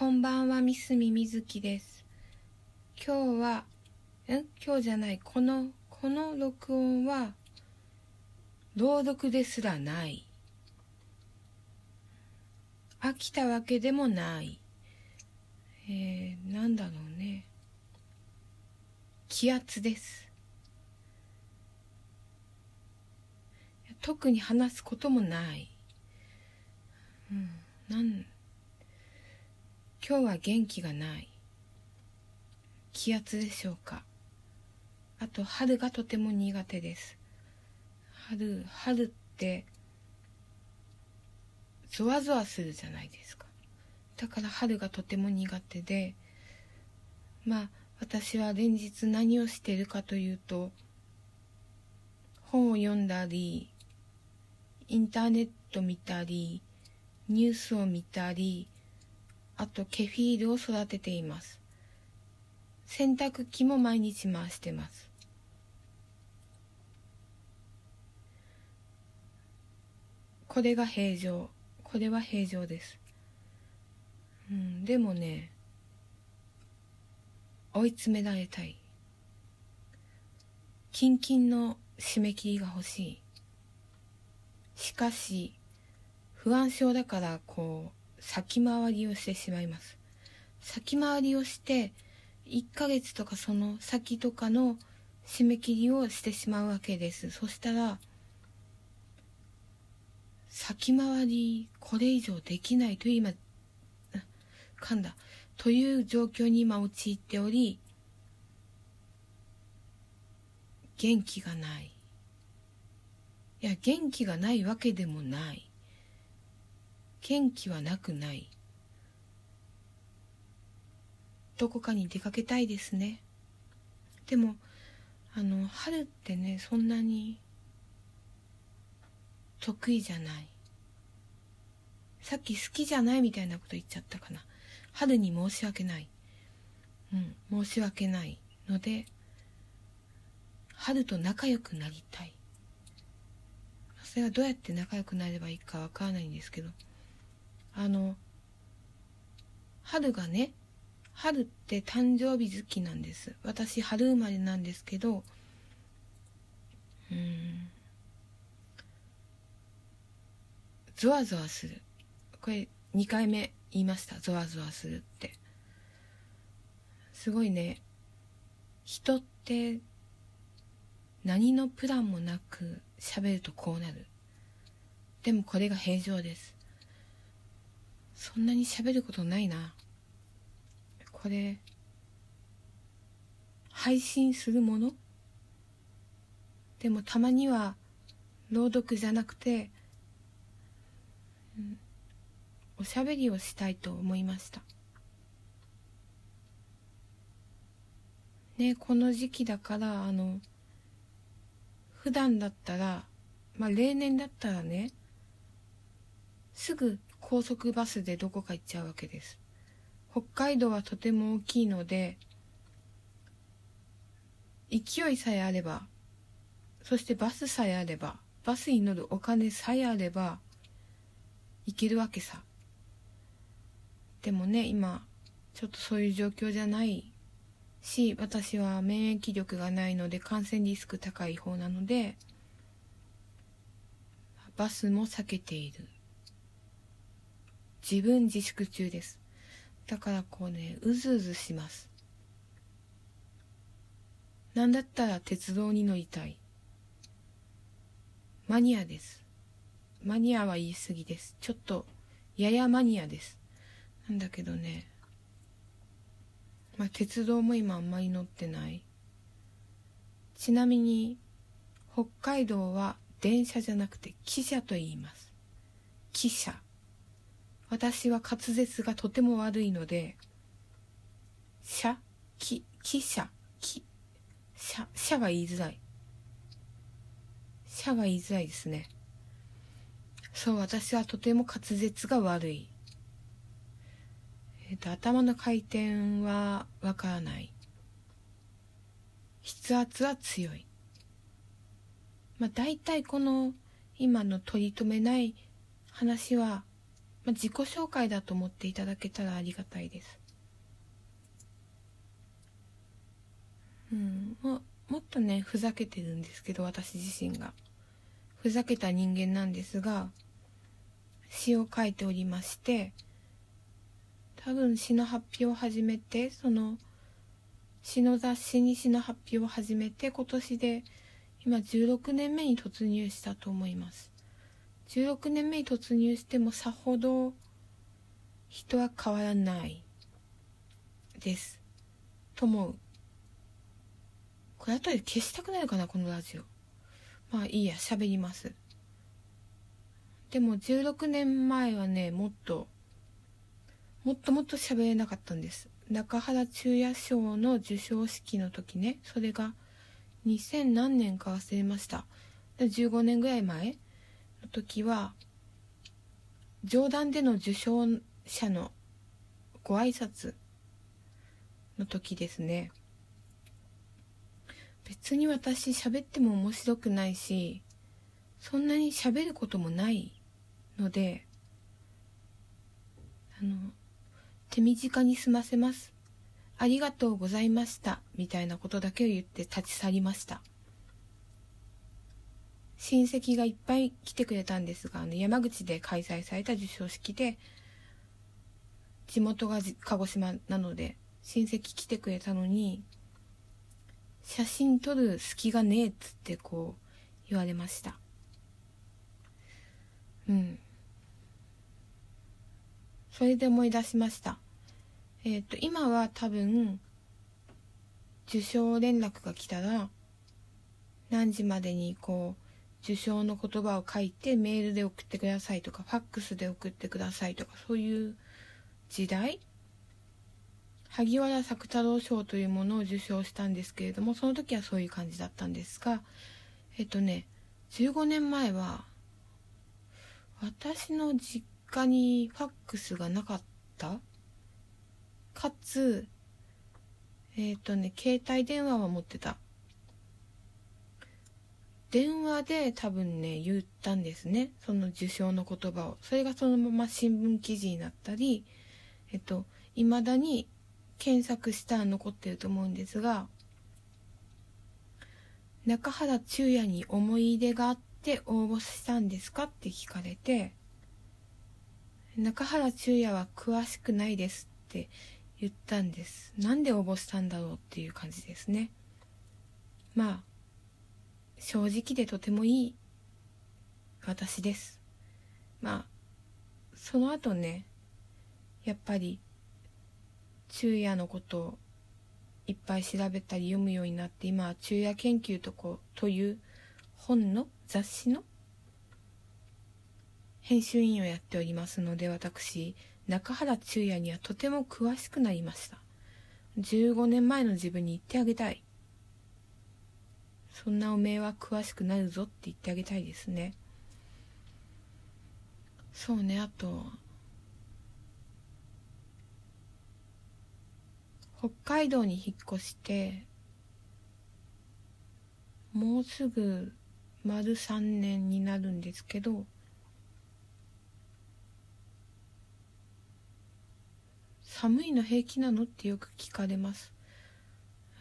こんばんは、ミスミみずきです。今日は、ん今日じゃない、この、この録音は、朗読ですらない。飽きたわけでもない。えー、なんだろうね。気圧です。特に話すこともない。うん、なん、今日は元気がない。気圧でしょうか。あと、春がとても苦手です。春、春って、ゾワゾワするじゃないですか。だから春がとても苦手で、まあ、私は連日何をしてるかというと、本を読んだり、インターネット見たり、ニュースを見たり、あとケフィールを育てています。洗濯機も毎日回してます。これが平常。これは平常です。うん、でもね、追い詰められたい。キンキンの締め切りが欲しい。しかし、不安症だからこう、先回りをしてしまいます。先回りをして、1ヶ月とかその先とかの締め切りをしてしまうわけです。そしたら、先回りこれ以上できないという今、噛んだ。という状況に今陥っており、元気がない。いや、元気がないわけでもない。元気はなくない。どこかに出かけたいですね。でも、あの、春ってね、そんなに得意じゃない。さっき好きじゃないみたいなこと言っちゃったかな。春に申し訳ない。うん、申し訳ないので、春と仲良くなりたい。それはどうやって仲良くなればいいかわからないんですけど、あの、春がね、春って誕生日月なんです。私、春生まれなんですけど、うん、ゾワゾワする。これ、2回目言いました。ゾワゾワするって。すごいね、人って、何のプランもなく喋るとこうなる。でもこれが平常です。そんなに喋ることないな。これ、配信するもの？でもたまには朗読じゃなくて、うん、おしゃべりをしたいと思いました。ね、この時期だから、あの、普段だったら、まあ例年だったらね、すぐ高速バスでどこか行っちゃうわけです。北海道はとても大きいので、勢いさえあれば、そしてバスさえあれば、バスに乗るお金さえあれば、行けるわけさ。でもね、今、ちょっとそういう状況じゃないし、私は免疫力がないので感染リスク高い方なので、バスも避けている。自分自粛中です。だからこうね、うずうずします。なんだったら鉄道に乗りたい。マニアです。マニアは言い過ぎです。ちょっと、ややマニアです。なんだけどね、まあ、鉄道も今あんまり乗ってない。ちなみに、北海道は電車じゃなくて汽車と言います。汽車。私は滑舌がとても悪いので、車、き、汽車、き、車、車が言いづらい。車が言いづらいですね。そう、私はとても滑舌が悪い。えっ、と、頭の回転はわからない。筆圧は強い。まあ、大体この今の取り留めない話はまあ、自己紹介だと思っていただけたらありがたいです。うんももっとねふざけてるんですけど私自身が。ふざけた人間なんですが詩を書いておりまして多分詩の発表を始めてその詩の雑誌に詩の発表を始めて今年で今16年目に突入したと思います。16年目に突入してもさほど人は変わらないです。と思う。これ後で消したくなるかなこのラジオ。まあいいや喋ります。でも16年前はねもっともっともっと喋れなかったんです。中原中也賞の授賞式の時ねそれが2000何年か忘れました。15年ぐらい前の時は冗談での受賞者のご挨拶の時ですね。別に私喋っても面白くないしそんなに喋ることもないのであの手短に済ませます。ありがとうございましたみたいなことだけを言って立ち去りました。親戚がいっぱい来てくれたんですがあの山口で開催された授賞式で地元が鹿児島なので親戚来てくれたのに写真撮る隙がねえっつってこう言われました。うん。それで思い出しました。えっ、ー、と今は多分受賞連絡が来たら何時までにこう受賞の言葉を書いてメールで送ってくださいとかファックスで送ってくださいとかそういう時代萩原作太郎賞というものを受賞したんですけれどもその時はそういう感じだったんですがえっとね15年前は私の実家にファックスがなかった？かつえっ、とね携帯電話は持ってた。電話で多分ね言ったんですね。その受賞の言葉を。それがそのまま新聞記事になったりえっといまだに検索したら残ってると思うんですが中原中也に思い入れがあって応募したんですかって聞かれて中原中也は詳しくないですって言ったんです。なんで応募したんだろうっていう感じですね。まあ正直でとてもいい私です。まあその後ねやっぱり昼夜のことをいっぱい調べたり読むようになって今は昼夜研究とこという本の雑誌の編集員をやっておりますので私中原中也にはとても詳しくなりました。15年前の自分に言ってあげたい。そんなおめえは詳しくなるぞって言ってあげたいですね。そうねあと北海道に引っ越してもうすぐ丸3年になるんですけど寒いの平気なのってよく聞かれます。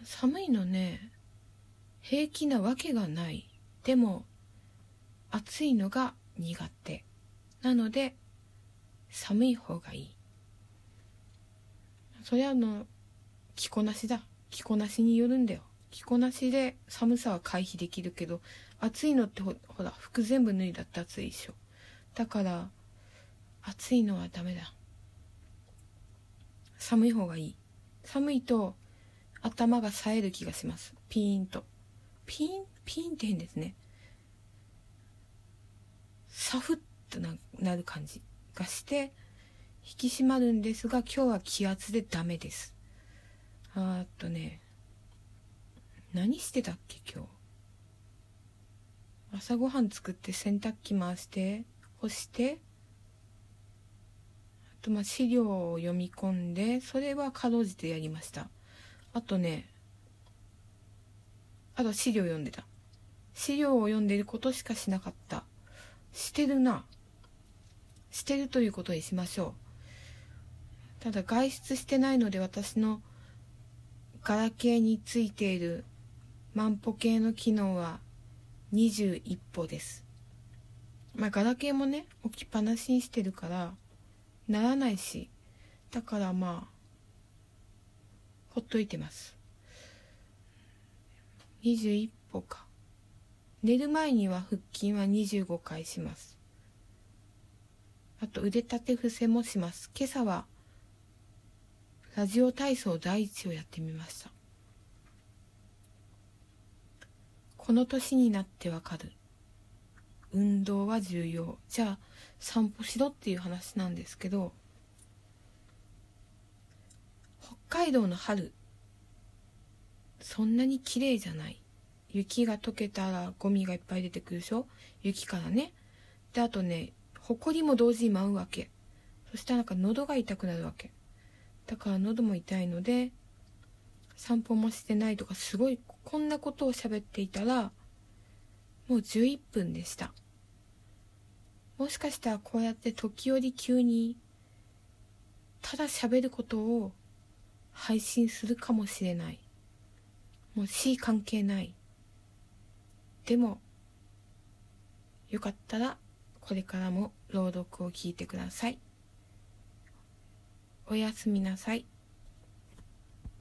寒いのね平気なわけがない。でも暑いのが苦手。なので寒い方がいい。それはあの着こなしだ。着こなしによるんだよ。着こなしで寒さは回避できるけど暑いのってほら服全部脱いだって暑いでしょ。だから暑いのはダメだ。寒い方がいい。寒いと頭が冴える気がします。ピーンと。ピンピンって変ですね。サフッとなる感じがして引き締まるんですが今日は気圧でダメです。あっとね何してたっけ今日？朝ごはん作って洗濯機回して干してあとまあ資料を読み込んでそれはかろうじてやりました。あとねあと資料読んでた。資料を読んでることしかしなかった。してるな。してるということにしましょう。ただ外出してないので私のガラケーについている万歩計の機能は21歩です。まあガラケーもね置きっぱなしにしてるからならないしだからまあほっといてます。21歩か。寝る前には腹筋は25回します。あと腕立て伏せもします。今朝はラジオ体操第一をやってみました。この年になってわかる。運動は重要。じゃあ散歩しろっていう話なんですけど北海道の春そんなに綺麗じゃない。雪が溶けたらゴミがいっぱい出てくるでしょ？雪からね。であとね埃も同時に舞うわけ。そしたらなんか喉が痛くなるわけ。だから喉も痛いので散歩もしてないとかすごいこんなことを喋っていたらもう11分でした。もしかしたらこうやって時折急にただ喋ることを配信するかもしれない。もう C 関係ないでもよかったらこれからも朗読を聞いてくださいおやすみなさい。